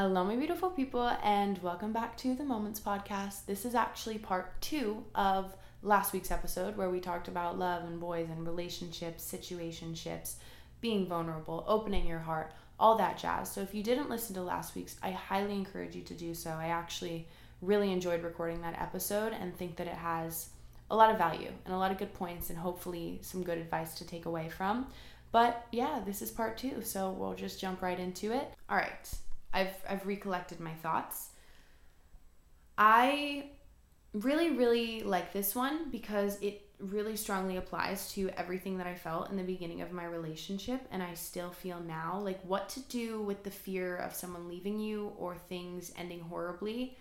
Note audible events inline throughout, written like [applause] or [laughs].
Hello, my beautiful people, and welcome back to the Moments Podcast. This is actually part two of last week's episode where we talked about love and boys and relationships, situationships, being vulnerable, opening your heart, all that jazz. So if you didn't listen to last week's, I highly encourage you to do so. I actually really enjoyed recording that episode and think that it has a lot of value and a lot of good points and hopefully some good advice to take away from. But yeah, this is part two, so we'll just jump right into it. All right, I've I've recollected my thoughts. I really really like this one because it really strongly applies to everything that I felt in the beginning of my relationship and I still feel now like what to do with the fear of someone leaving you or things ending horribly.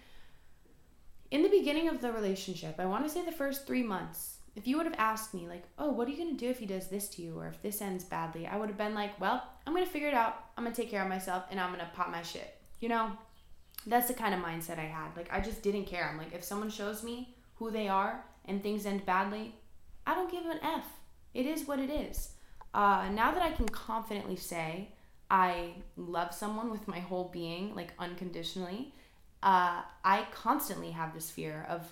In the beginning of the relationship, I want to say the first 3 months, if you would have asked me like oh what are you going to do if he does this to you or if this ends badly? I would have been like well i'm going to figure it out. I'm going to take care of myself and i'm going to pop my shit you know? That's the kind of mindset i had. Like i just didn't care. I'm like if someone shows me who they are and things end badly i don't give an f. It is what it is. Uh, now that i can confidently say i love someone with my whole being like unconditionally uh, i constantly have this fear of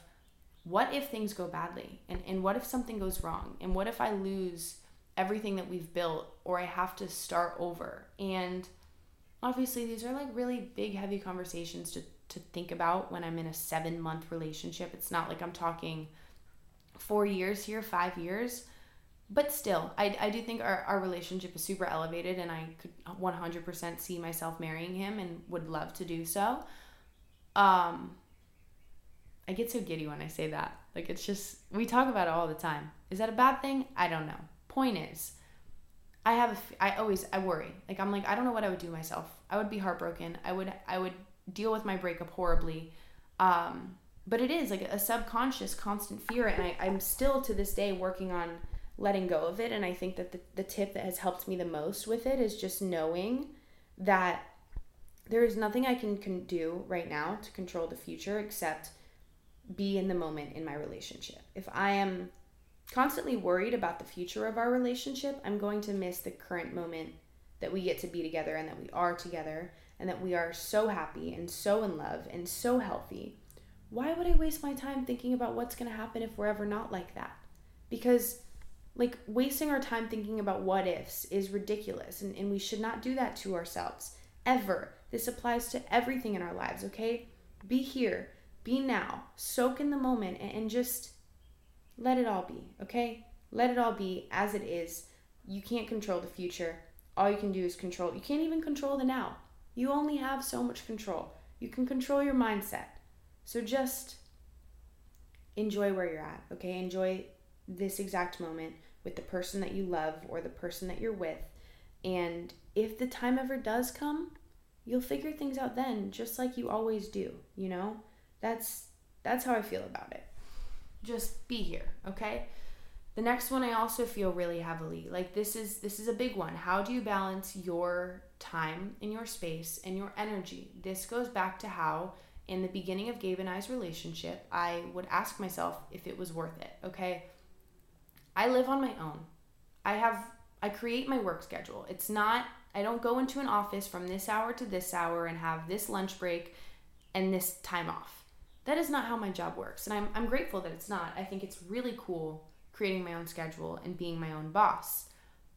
what if things go badly? And, and what if something goes wrong? And what if I lose everything that we've built or I have to start over? And obviously, these are like really big, heavy conversations to, to think about when I'm in a seven month relationship. It's not like I'm talking four years here, five years. But still, I, I do think our, our relationship is super elevated, and I could 100% see myself marrying him and would love to do so. Um, I get so giddy when I say that. Like it's just we talk about it all the time. Is that a bad thing? I don't know. Point is, I have a, I always I worry. Like I'm like I don't know what I would do myself. I would be heartbroken. I would I would deal with my breakup horribly. Um, but it is like a subconscious constant fear and I, I'm still to this day working on letting go of it and I think that the, the tip that has helped me the most with it is just knowing that there is nothing I can, can do right now to control the future except be in the moment in my relationship. If I am constantly worried about the future of our relationship, I'm going to miss the current moment that we get to be together and that we are together and that we are so happy and so in love and so healthy. Why would I waste my time thinking about what's going to happen if we're ever not like that? Because like wasting our time thinking about what ifs is ridiculous and, and we should not do that to ourselves ever. This applies to everything in our lives, okay? Be here, be now, soak in the moment, and, just let it all be, okay? Let it all be as it is. You can't control the future. All you can do is control. You can't even control the now. You only have so much control. You can control your mindset. So just enjoy where you're at, okay? Enjoy this exact moment with the person that you love or the person that you're with. And if the time ever does come, you'll figure things out then, just like you always do, you know? That's that's how I feel about it. Just be here, okay? The next one I also feel really heavily. Like this is this is a big one. How do you balance your time and your space and your energy? This goes back to how in the beginning of Gabe and I's relationship, I would ask myself if it was worth it, okay? I live on my own. I have I create my work schedule. It's not I don't go into an office from this hour to this hour and have this lunch break and this time off that is not how my job works. And I'm, I'm grateful that it's not. I think it's really cool creating my own schedule and being my own boss.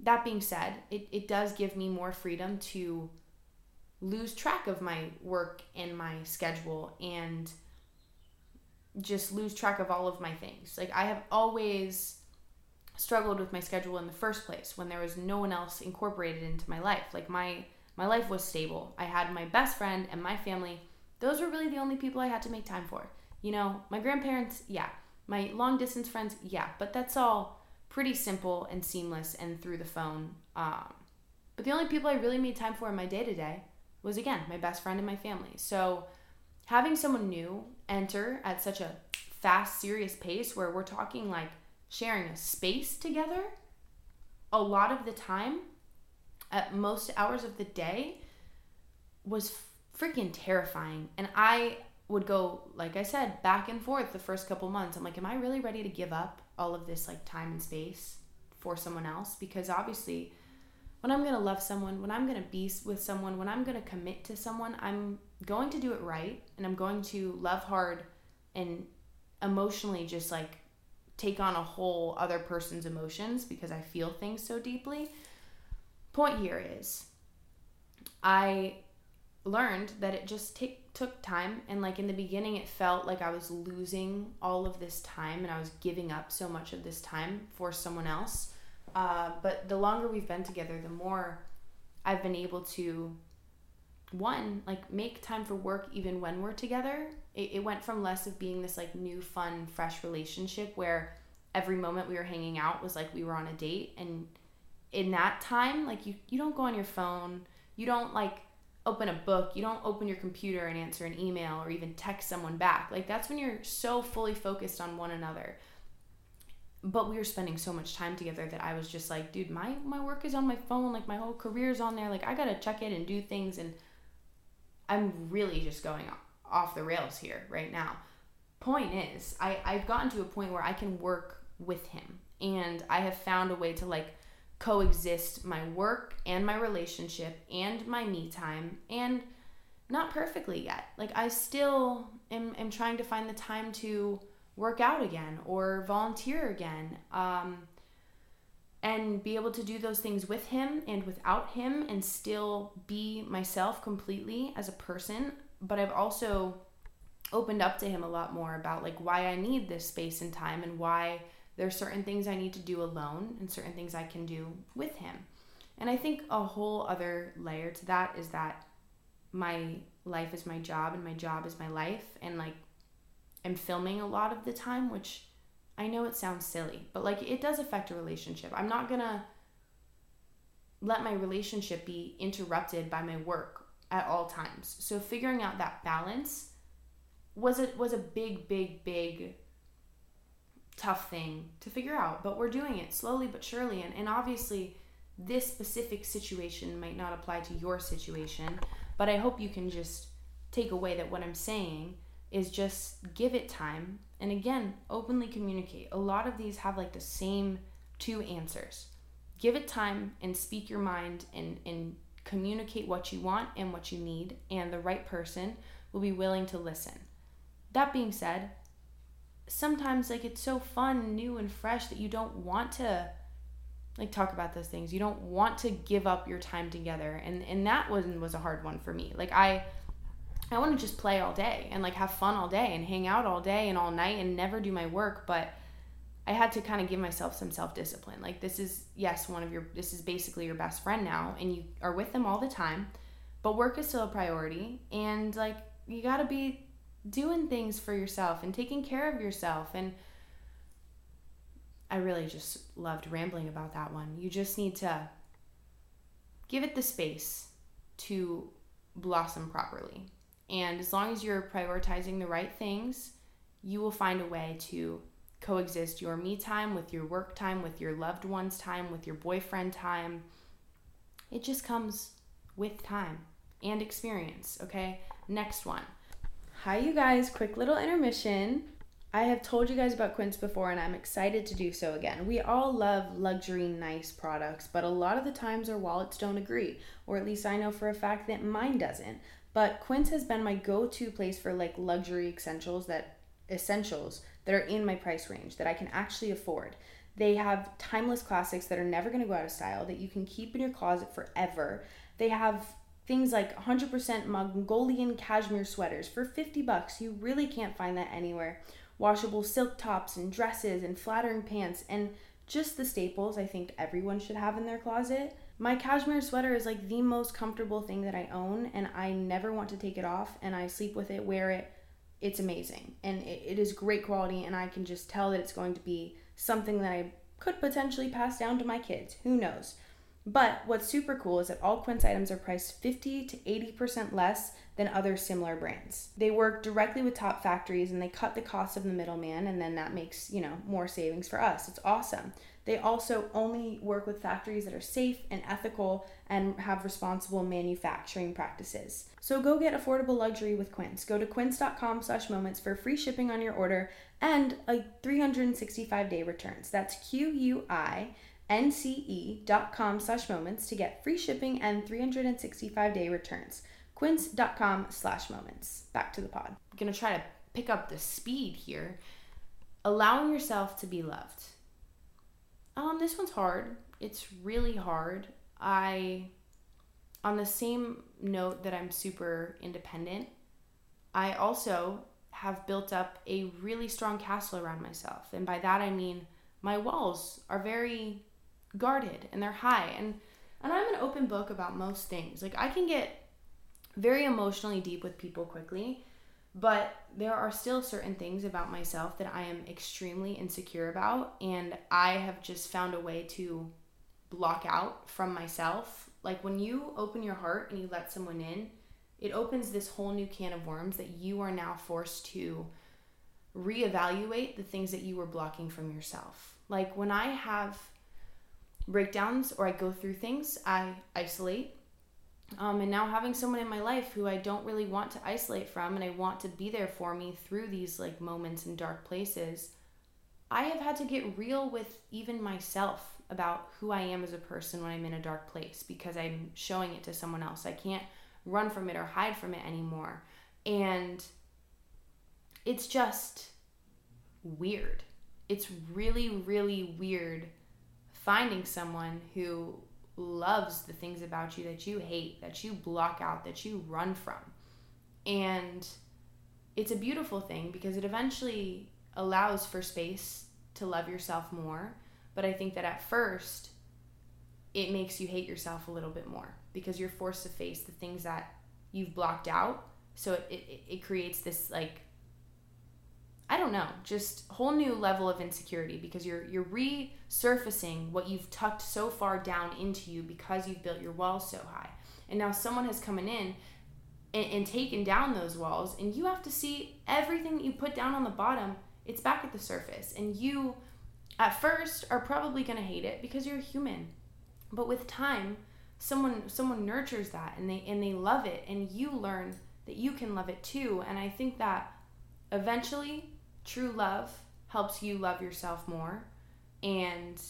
That being said, it, it does give me more freedom to lose track of my work and my schedule and just lose track of all of my things. Like, I have always struggled with my schedule in the first place when there was no one else incorporated into my life. Like, my my life was stable. I had my best friend and my family those were really the only people I had to make time for. You know, my grandparents, yeah. My long distance friends, yeah. But that's all pretty simple and seamless and through the phone. Um, but the only people I really made time for in my day to day was, again, my best friend and my family. So having someone new enter at such a fast, serious pace where we're talking like sharing a space together a lot of the time at most hours of the day was freaking terrifying. And I would go, like I said, back and forth the first couple months. I'm like, am I really ready to give up all of this like time and space for someone else? Because obviously when I'm to love someone, when I'm to be with someone, when I'm to commit to someone, I'm going to do it right and I'm going to love hard and emotionally just like take on a whole other person's emotions because I feel things so deeply. Point here is I learned that it just take, took time and like in the beginning it felt like I was losing all of this time and I was giving up so much of this time for someone else. Uh, but the longer we've been together, the more I've been able to one like make time for work even when we're together. It, it went from less of being this like new fun fresh relationship where every moment we were hanging out was like we were on a date. And in that time like you you don't go on your phone. You don't like open a book you don't open your computer and answer an email or even text someone back. Like that's when you're so fully focused on one another. But we were spending so much time together that I was just like, dude, my my work is on my phone, like my whole career's on there, like I gotta check it and do things, and I'm really just going off the rails here right now. Point is, I I've gotten to a point where I can work with him, and I have found a way to like coexist my work and my relationship and my me time and not perfectly yet. Like I still am, am trying to find the time to work out again or volunteer again um, and be able to do those things with him and without him and still be myself completely as a person but i've also opened up to him a lot more about like why i need this space and time and why there's certain things i need to do alone and certain things i can do with him and i think a whole other layer to that is that my life is my job and my job is my life and like I'm filming a lot of the time, which I know it sounds silly, but like it does affect a relationship. I'm not gonna let my relationship be interrupted by my work at all times. So figuring out that balance was a was a big, big, big tough thing to figure out. But we're doing it slowly but surely. And, and obviously this specific situation might not apply to your situation, but I hope you can just take away that what I'm saying is just give it time. And again openly communicate. A lot of these have like the same two answers. Give it time and speak your mind and and communicate what you want and what you need and the right person will be willing to listen. That being said sometimes like it's so fun new and fresh that you don't want to like talk about those things. You don't want to give up your time together. And and that one was a hard one for me. Like i I want to just play all day and like have fun all day and hang out all day and all night and never do my work, but I had to kind of give myself some self-discipline. Like this is yes, one of your this is basically your best friend now and you are with them all the time, but work is still a priority and like you got to be doing things for yourself and taking care of yourself and I really just loved rambling about that one. You just need to give it the space to blossom properly. And as long as you're prioritizing the right things, you will find a way to coexist your me time with your work time, with your loved one's time, with your boyfriend time. It just comes with time and experience, okay? Next one. Hi, you guys. Quick little intermission. I have told you guys about Quince before and I'm excited to do so again. We all love luxury, nice products, but a lot of the times our wallets don't agree, or at least I know for a fact that mine doesn't. But Quince has been my go-to place for like luxury essentials that essentials that are in my price range that I can actually afford. They have timeless classics that are never going to go out of style that you can keep in your closet forever. They have things like 100% Mongolian cashmere sweaters for 50 bucks. You really can't find that anywhere. Washable silk tops and dresses and flattering pants and just the staples I think everyone should have in their closet. My cashmere sweater is like the most comfortable thing that I own, and I never want to take it off. And I sleep with it, wear it. It's amazing, and it, it is great quality. And I can just tell that it's going to be something that I could potentially pass down to my kids. Who knows? But what's super cool is that all Quince items are priced 50 to 80% less than other similar brands. They work directly with top factories and they cut the cost of the middleman and then that makes, you know, more savings for us. It's awesome. They also only work with factories that are safe and ethical and have responsible manufacturing practices. So go get affordable luxury with Quince. Go to quince.com slash moments for free shipping on your order and a 365 day returns. That's Q U I nce.com slash moments to get free shipping and 365 day returns. Quince.com slash moments. Back to the pod. I'm to try to pick up the speed here. Allowing yourself to be loved. Um, this one's hard. It's really hard. I, on the same note that I'm super independent, I also have built up a really strong castle around myself. And by that I mean my walls are very guarded and they're high and and I'm an open book about most things. Like I can get very emotionally deep with people quickly, but there are still certain things about myself that I am extremely insecure about and I have just found a way to block out from myself. Like when you open your heart and you let someone in, it opens this whole new can of worms that you are now forced to reevaluate the things that you were blocking from yourself. Like when I have breakdowns or I go through things, I isolate. Um, and now having someone in my life who I don't really want to isolate from and I want to be there for me through these like moments in dark places, I have had to get real with even myself about who I am as a person when I'm in a dark place because I'm showing it to someone else. I can't run from it or hide from it anymore. And it's just weird. It's really, really weird finding someone who loves the things about you that you hate, that you block out, that you run from. And it's a beautiful thing because it eventually allows for space to love yourself more. But I think that at first, it makes you hate yourself a little bit more because you're forced to face the things that you've blocked out. So it, it, it creates this like I don't know, just whole new level of insecurity because you're you're resurfacing what you've tucked so far down into you because you've built your walls so high. And now someone has come in and, and taken down those walls and you have to see everything that you put down on the bottom, it's back at the surface. And you at first are probably going to hate it because you're human. But with time, someone someone nurtures that and they and they love it and you learn that you can love it too. And I think that eventually true love helps you love yourself more. And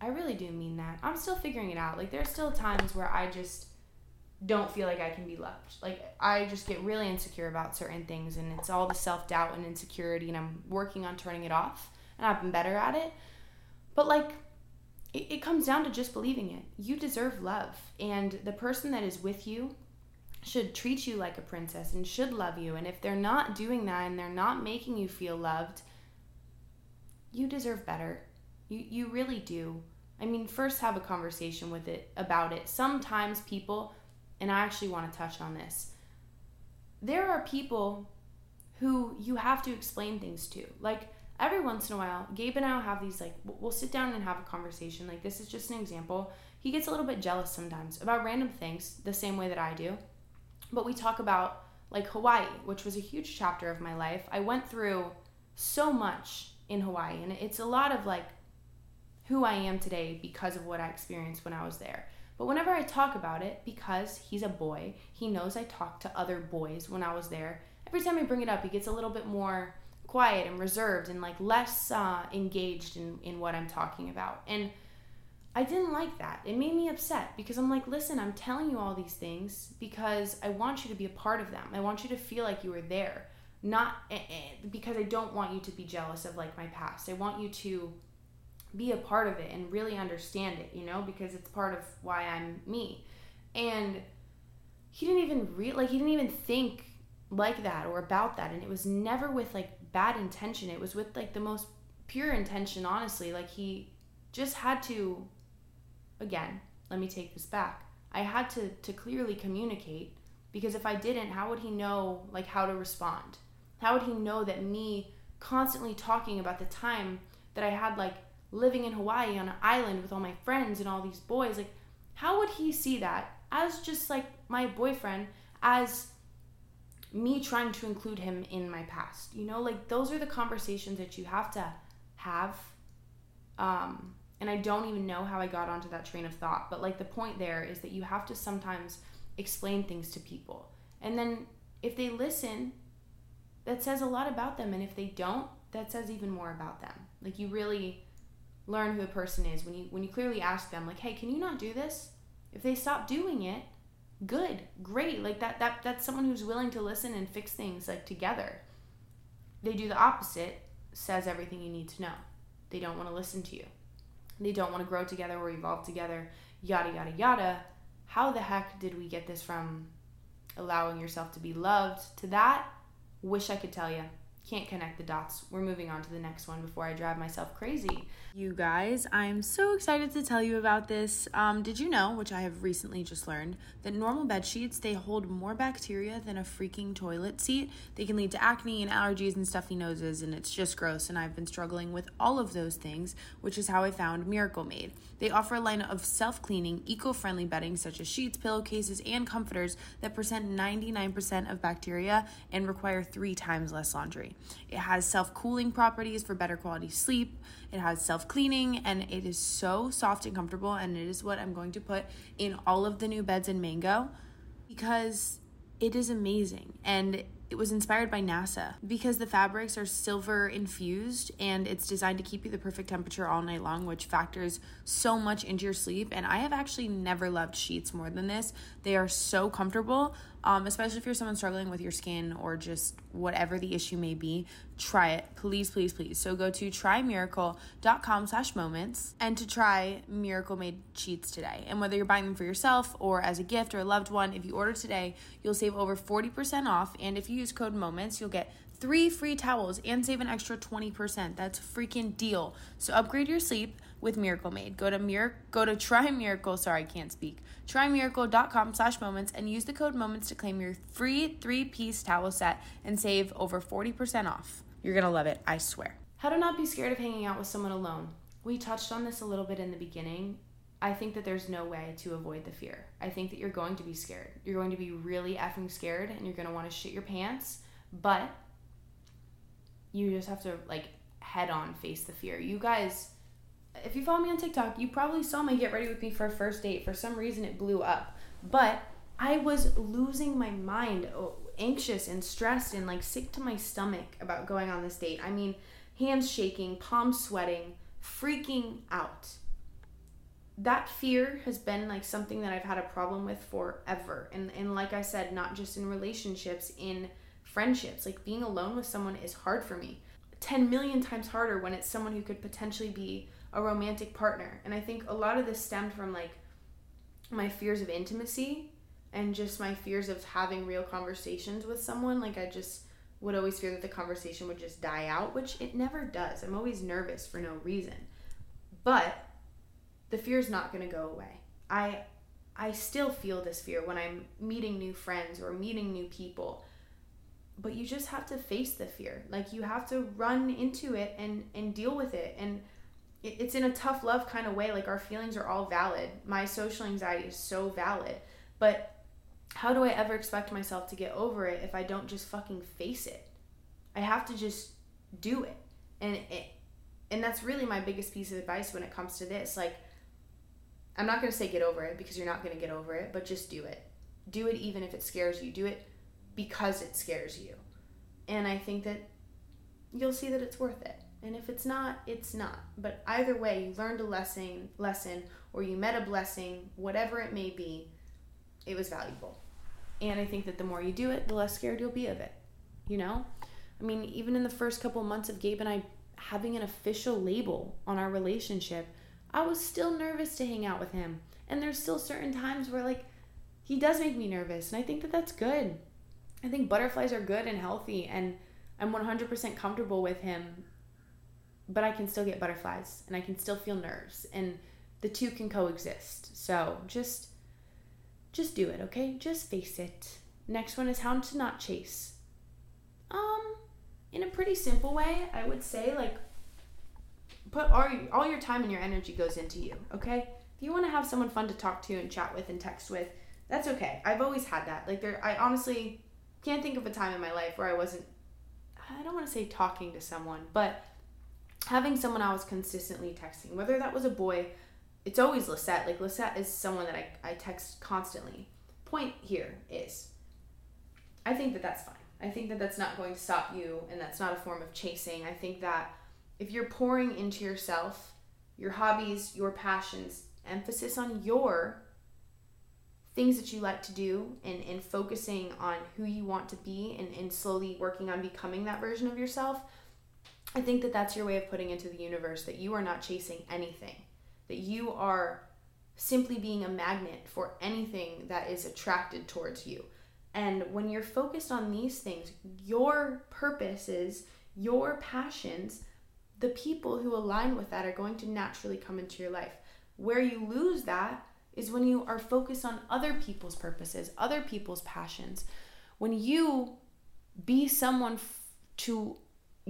I really do mean that. I'm still figuring it out. Like, there's still times where I just don't feel like I can be loved. Like, I just get really insecure about certain things, and it's all the self doubt and insecurity, and I'm working on turning it off, and I've been better at it. But, like, it, it comes down to just believing it. You deserve love, and the person that is with you should treat you like a princess and should love you. And if they're not doing that and they're not making you feel loved, you deserve better. You you really do. I mean, first have a conversation with it about it. Sometimes people, and I actually want to touch on this. There are people who you have to explain things to. Like every once in a while, Gabe and I will have these like we'll sit down and have a conversation. Like this is just an example. He gets a little bit jealous sometimes about random things, the same way that I do. But we talk about like Hawaii, which was a huge chapter of my life. I went through so much in Hawaii, and it's a lot of like who I am today because of what I experienced when I was there. But whenever I talk about it, because he's a boy, he knows I talked to other boys when I was there. Every time I bring it up, he gets a little bit more quiet and reserved and like less uh, engaged in, in what I'm talking about. And I didn't like that. It made me upset because I'm like, listen, I'm telling you all these things because I want you to be a part of them. I want you to feel like you were there, not eh, eh, because I don't want you to be jealous of like my past. I want you to be a part of it and really understand it, you know, because it's part of why I'm me. And he didn't even re- like he didn't even think like that or about that and it was never with like bad intention. It was with like the most pure intention, honestly. Like he just had to again, let me take this back. I had to to clearly communicate because if I didn't, how would he know like how to respond? How would he know that me constantly talking about the time that I had like living in Hawaii on an island with all my friends and all these boys, like how would he see that as just like my boyfriend as me trying to include him in my past? You know, like those are the conversations that you have to have um and I don't even know how I got onto that train of thought, but like the point there is that you have to sometimes explain things to people. And then if they listen, that says a lot about them. And if they don't, that says even more about them. Like you really learn who a person is when you when you clearly ask them like, "Hey, can you not do this?" If they stop doing it, good, great. Like that that that's someone who's willing to listen and fix things like together. They do the opposite, says everything you need to know. They don't want to listen to you. They don't want to grow together or evolve together, yada yada yada. How the heck did we get this from allowing yourself to be loved to that? Wish I could tell you. Can't connect the dots. We're moving on to the next one before I drive myself crazy. You guys, I'm so excited to tell you about this. Um, did you know, which I have recently just learned, that normal bed sheets they hold more bacteria than a freaking toilet seat? They can lead to acne and allergies and stuffy noses, and it's just gross. And I've been struggling with all of those things, which is how I found Miracle Made. They offer a line of self-cleaning, eco-friendly bedding such as sheets, pillowcases, and comforters that present 99% of bacteria and require three times less laundry. It has self cooling properties for better quality sleep. It has self cleaning and it is so soft and comfortable. And it is what I'm going to put in all of the new beds in Mango because it is amazing. And it was inspired by NASA because the fabrics are silver infused and it's designed to keep you the perfect temperature all night long, which factors so much into your sleep. And I have actually never loved sheets more than this. They are so comfortable um, especially if you're someone struggling with your skin or just whatever the issue may be try it please please please so go to trymiracle.com slash moments and to try miracle made sheets today and whether you're buying them for yourself or as a gift or a loved one if you order today you'll save over 40% off and if you use code moments you'll get three free towels and save an extra 20% that's a freaking deal so upgrade your sleep with Miracle Made. Go to Mir- go to [laughs] Try Miracle, sorry, I can't speak. Trymiracle.com slash moments and use the code moments to claim your free three-piece towel set and save over 40% off. You're gonna love it, I swear. How to not be scared of hanging out with someone alone. We touched on this a little bit in the beginning. I think that there's no way to avoid the fear. I think that you're going to be scared. You're going to be really effing scared and you're going to want to shit your pants, but you just have to like head on face the fear. You guys if you follow me on TikTok, you probably saw my get ready with me for a first date. For some reason, it blew up. But I was losing my mind, oh, anxious and stressed and like sick to my stomach about going on this date. I mean, hands shaking, palms sweating, freaking out. That fear has been like something that I've had a problem with forever. And and like I said, not just in relationships, in friendships. Like being alone with someone is hard for me. 10 million times harder when it's someone who could potentially be a romantic partner. And I think a lot of this stemmed from like my fears of intimacy and just my fears of having real conversations with someone. Like I just would always fear that the conversation would just die out, which it never does. I'm always nervous for no reason. But the fear is not going to go away. I I still feel this fear when I'm meeting new friends or meeting new people. But you just have to face the fear. Like you have to run into it and and deal with it. And it's in a tough love kind of way. Like our feelings are all valid. My social anxiety is so valid. But how do i ever expect myself to get over it if i don't just fucking face it? I have to just do it. And it and that's really my biggest piece of advice when it comes to this. Like i'm not going to say get over it because you're not going to get over it but just do it do it even if it scares you do it because it scares you and i think that you'll see that it's worth it and if it's not, it's not. But either way, you learned a lesson, lesson, or you met a blessing, whatever it may be, it was valuable. And I think that the more you do it, the less scared you'll be of it. You know? I mean, even in the first couple months of Gabe and I having an official label on our relationship, I was still nervous to hang out with him. And there's still certain times where, like, he does make me nervous. And I think that that's good. I think butterflies are good and healthy. And I'm 100% comfortable with him but I can still get butterflies and I can still feel nerves and the two can coexist. So just just do it, okay? Just face it. Next one is how to not chase. Um in a pretty simple way, I would say like put all your, all your time and your energy goes into you, okay? If you want to have someone fun to talk to and chat with and text with, that's okay. I've always had that. Like there I honestly can't think of a time in my life where I wasn't I don't want to say talking to someone, but having someone I was consistently texting, whether that was a boy, it's always Lisette. Like Lisette is someone that I, I text constantly. Point here is, I think that that's fine. I think that that's not going to stop you, and that's not a form of chasing. I think that if you're pouring into yourself your hobbies, your passions, emphasis on your things that you like to do and, and focusing on who you want to be and, and slowly working on becoming that version of yourself, I think that that's your way of putting into the universe that you are not chasing anything, that you are simply being a magnet for anything that is attracted towards you. And when you're focused on these things, your purposes, your passions, the people who align with that are going to naturally come into your life. Where you lose that is when you are focused on other people's purposes, other people's passions. When you be someone f- to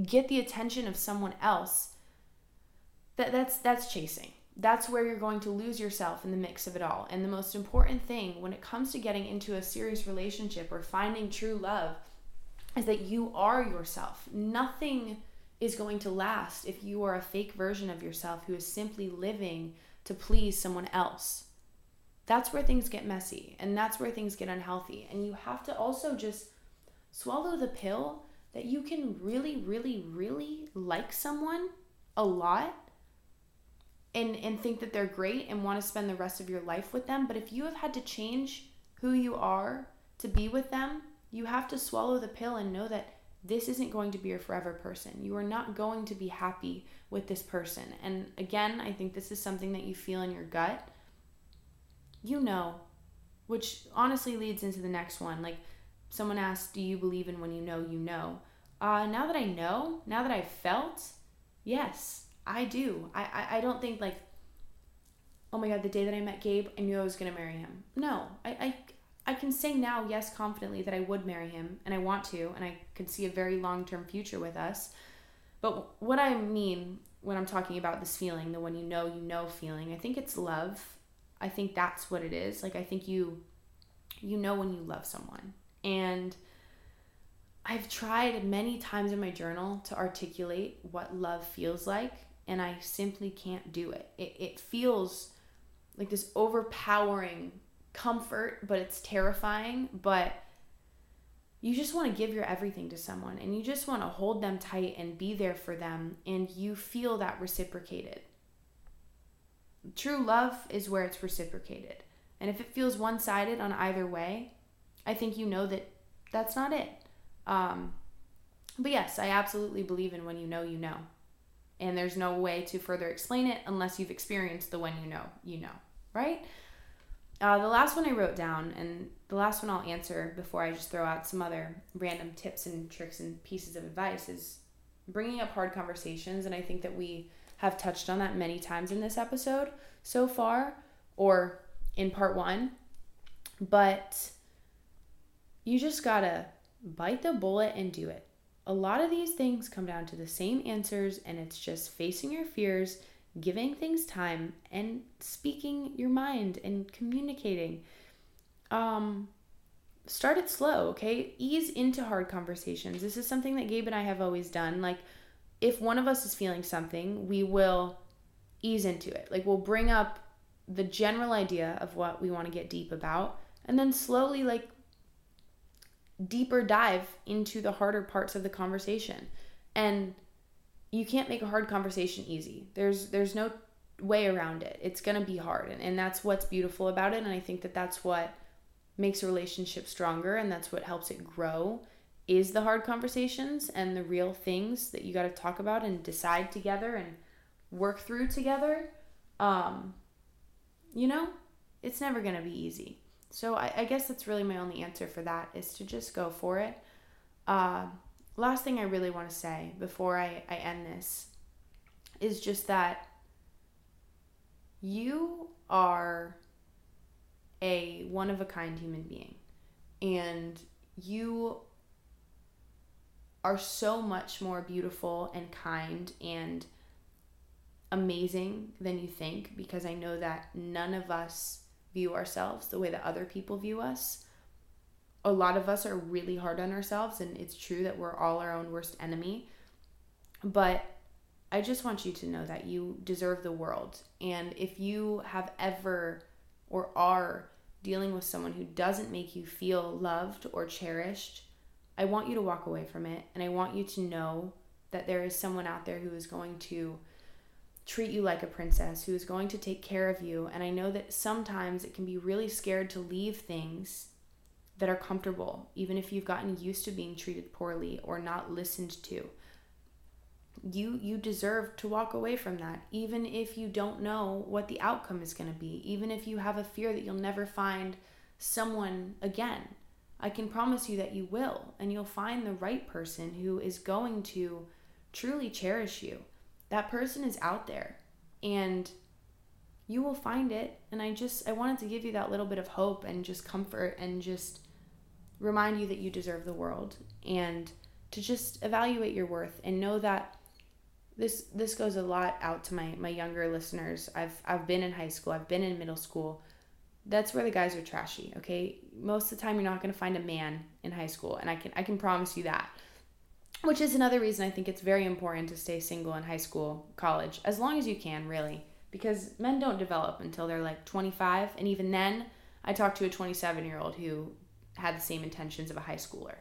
get the attention of someone else, that that's that's chasing that's where you're going to lose yourself in the mix of it all. And the most important thing when it comes to getting into a serious relationship or finding true love is that you are yourself. Nothing is going to last if you are a fake version of yourself who is simply living to please someone else. That's where things get messy and that's where things get unhealthy. And you have to also just swallow the pill that you can really, really, really like someone a lot and and think that they're great and want to spend the rest of your life with them but if you have had to change who you are to be with them you have to swallow the pill and know that this isn't going to be your forever person. You are not going to be happy with this person. And again i think this is something that you feel in your gut. You know which honestly leads into the next one. Like someone asked do you believe in when you know you know? Uh, now that i know now that i've felt yes I do. I, I, I don't think like, oh my God, the day that I met Gabe, I knew I was going to marry him. No, I, I, I can say now, yes, confidently that I would marry him and I want to, and I could see a very long term future with us. But what I mean when I'm talking about this feeling, the one you know, you know feeling, I think it's love. I think that's what it is. Like, I think you, you know when you love someone. And I've tried many times in my journal to articulate what love feels like and I simply can't do it. It, it feels like this overpowering comfort, but it's terrifying. But you just want to give your everything to someone and you just want to hold them tight and be there for them, and you feel that reciprocated. True love is where it's reciprocated. And if it feels one sided on either way, I think you know that that's not it. Um, but yes, I absolutely believe in when you know, you know and there's no way to further explain it unless you've experienced the when you know you know right uh, the last one i wrote down and the last one i'll answer before i just throw out some other random tips and tricks and pieces of advice is bringing up hard conversations and i think that we have touched on that many times in this episode so far or in part one but you just gotta bite the bullet and do it. A lot of these things come down to the same answers, and it's just facing your fears, giving things time, and speaking your mind and communicating. Um, start it slow, okay? Ease into hard conversations. This is something that Gabe and I have always done. Like, if one of us is feeling something, we will ease into it. Like, we'll bring up the general idea of what we want to get deep about, and then slowly, like, deeper dive into the harder parts of the conversation. And you can't make a hard conversation easy. There's there's no way around it. It's going to be hard and, and that's what's beautiful about it and I think that that's what makes a relationship stronger and that's what helps it grow is the hard conversations and the real things that you got to talk about and decide together and work through together. Um you know, it's never going to be easy. So I, I, guess that's really my only answer for that is to just go for it. Uh, last thing I really want to say before I, I end this is just that you are a one of a kind human being and you are so much more beautiful and kind and amazing than you think because I know that none of us view ourselves, the way that other people view us. A lot of us are really hard on ourselves, and it's true that we're all our own worst enemy. But I just want you to know that you deserve the world. And if you have ever or are dealing with someone who doesn't make you feel loved or cherished, I want you to walk away from it. And I want you to know that there is someone out there who is going to treat you like a princess, who is going to take care of you. And I know that sometimes it can be really scared to leave things that are comfortable, even if you've gotten used to being treated poorly or not listened to. You you deserve to walk away from that, even if you don't know what the outcome is going to be, even if you have a fear that you'll never find someone again. I can promise you that you will, and you'll find the right person who is going to truly cherish you that person is out there and you will find it and i just i wanted to give you that little bit of hope and just comfort and just remind you that you deserve the world and to just evaluate your worth and know that this this goes a lot out to my my younger listeners. I've i've been in high school i've been in middle school. That's where the guys are trashy okay? Most of the time you're not going to find a man in high school and i can i can promise you that. Which is another reason I think it's very important to stay single in high school, college, as long as you can, really, because men don't develop until they're like 25, and even then, I talked to a 27 year old who had the same intentions of a high schooler.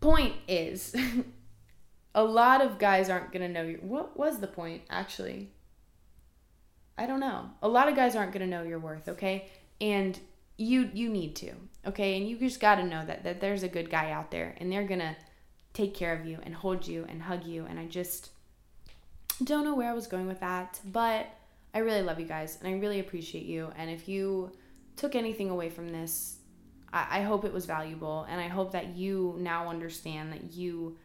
Point is, [laughs] a lot of guys aren't gonna know your. What was the point, actually? I don't know. A lot of guys aren't gonna know your worth, okay? And you you need to, okay? And you just gotta know that that there's a good guy out there, and they're gonna take care of you and hold you and hug you. And I just don't know where I was going with that, but I really love you guys and I really appreciate you. And if you took anything away from this, I, hope it was valuable. And I hope that you now understand that you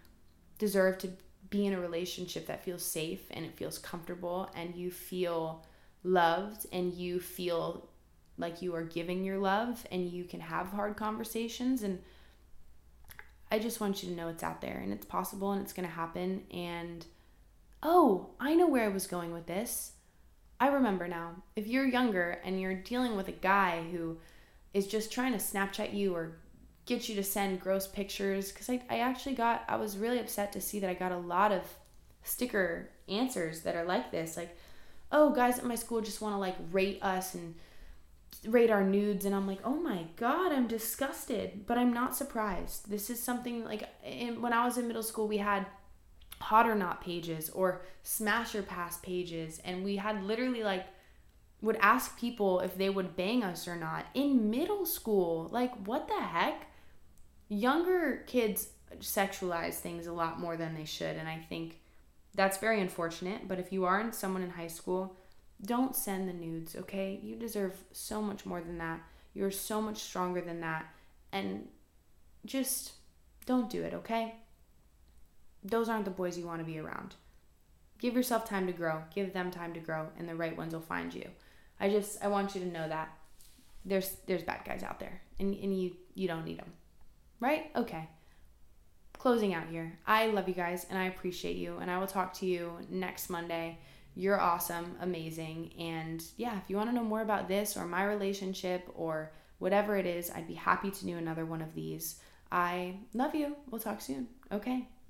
deserve to be in a relationship that feels safe and it feels comfortable and you feel loved and you feel like you are giving your love and you can have hard conversations and I just want you to know it's out there and it's possible and it's going to happen. And oh, I know where I was going with this. I remember now. If you're younger and you're dealing with a guy who is just trying to Snapchat you or get you to send gross pictures, because I, I actually got, I was really upset to see that I got a lot of sticker answers that are like this. Like, oh, guys at my school just want to like rate us and rate our nudes and I'm like, "Oh my god, I'm disgusted." But I'm not surprised. This is something like in, when I was in middle school, we had hot or not pages or smash or pass pages and we had literally like would ask people if they would bang us or not in middle school. Like, what the heck? Younger kids sexualize things a lot more than they should and I think that's very unfortunate, but if you are someone in high school, don't send the nudes, okay? You deserve so much more than that. You're so much stronger than that. And just don't do it, okay? Those aren't the boys you want to be around. Give yourself time to grow. Give them time to grow and the right ones will find you. I just I want you to know that there's there's bad guys out there and and you you don't need them. Right? Okay. Closing out here. I love you guys and I appreciate you and I will talk to you next Monday. You're awesome, amazing. And yeah, if you want to know more about this or my relationship or whatever it is, I'd be happy to do another one of these. I love you. We'll talk soon. Okay,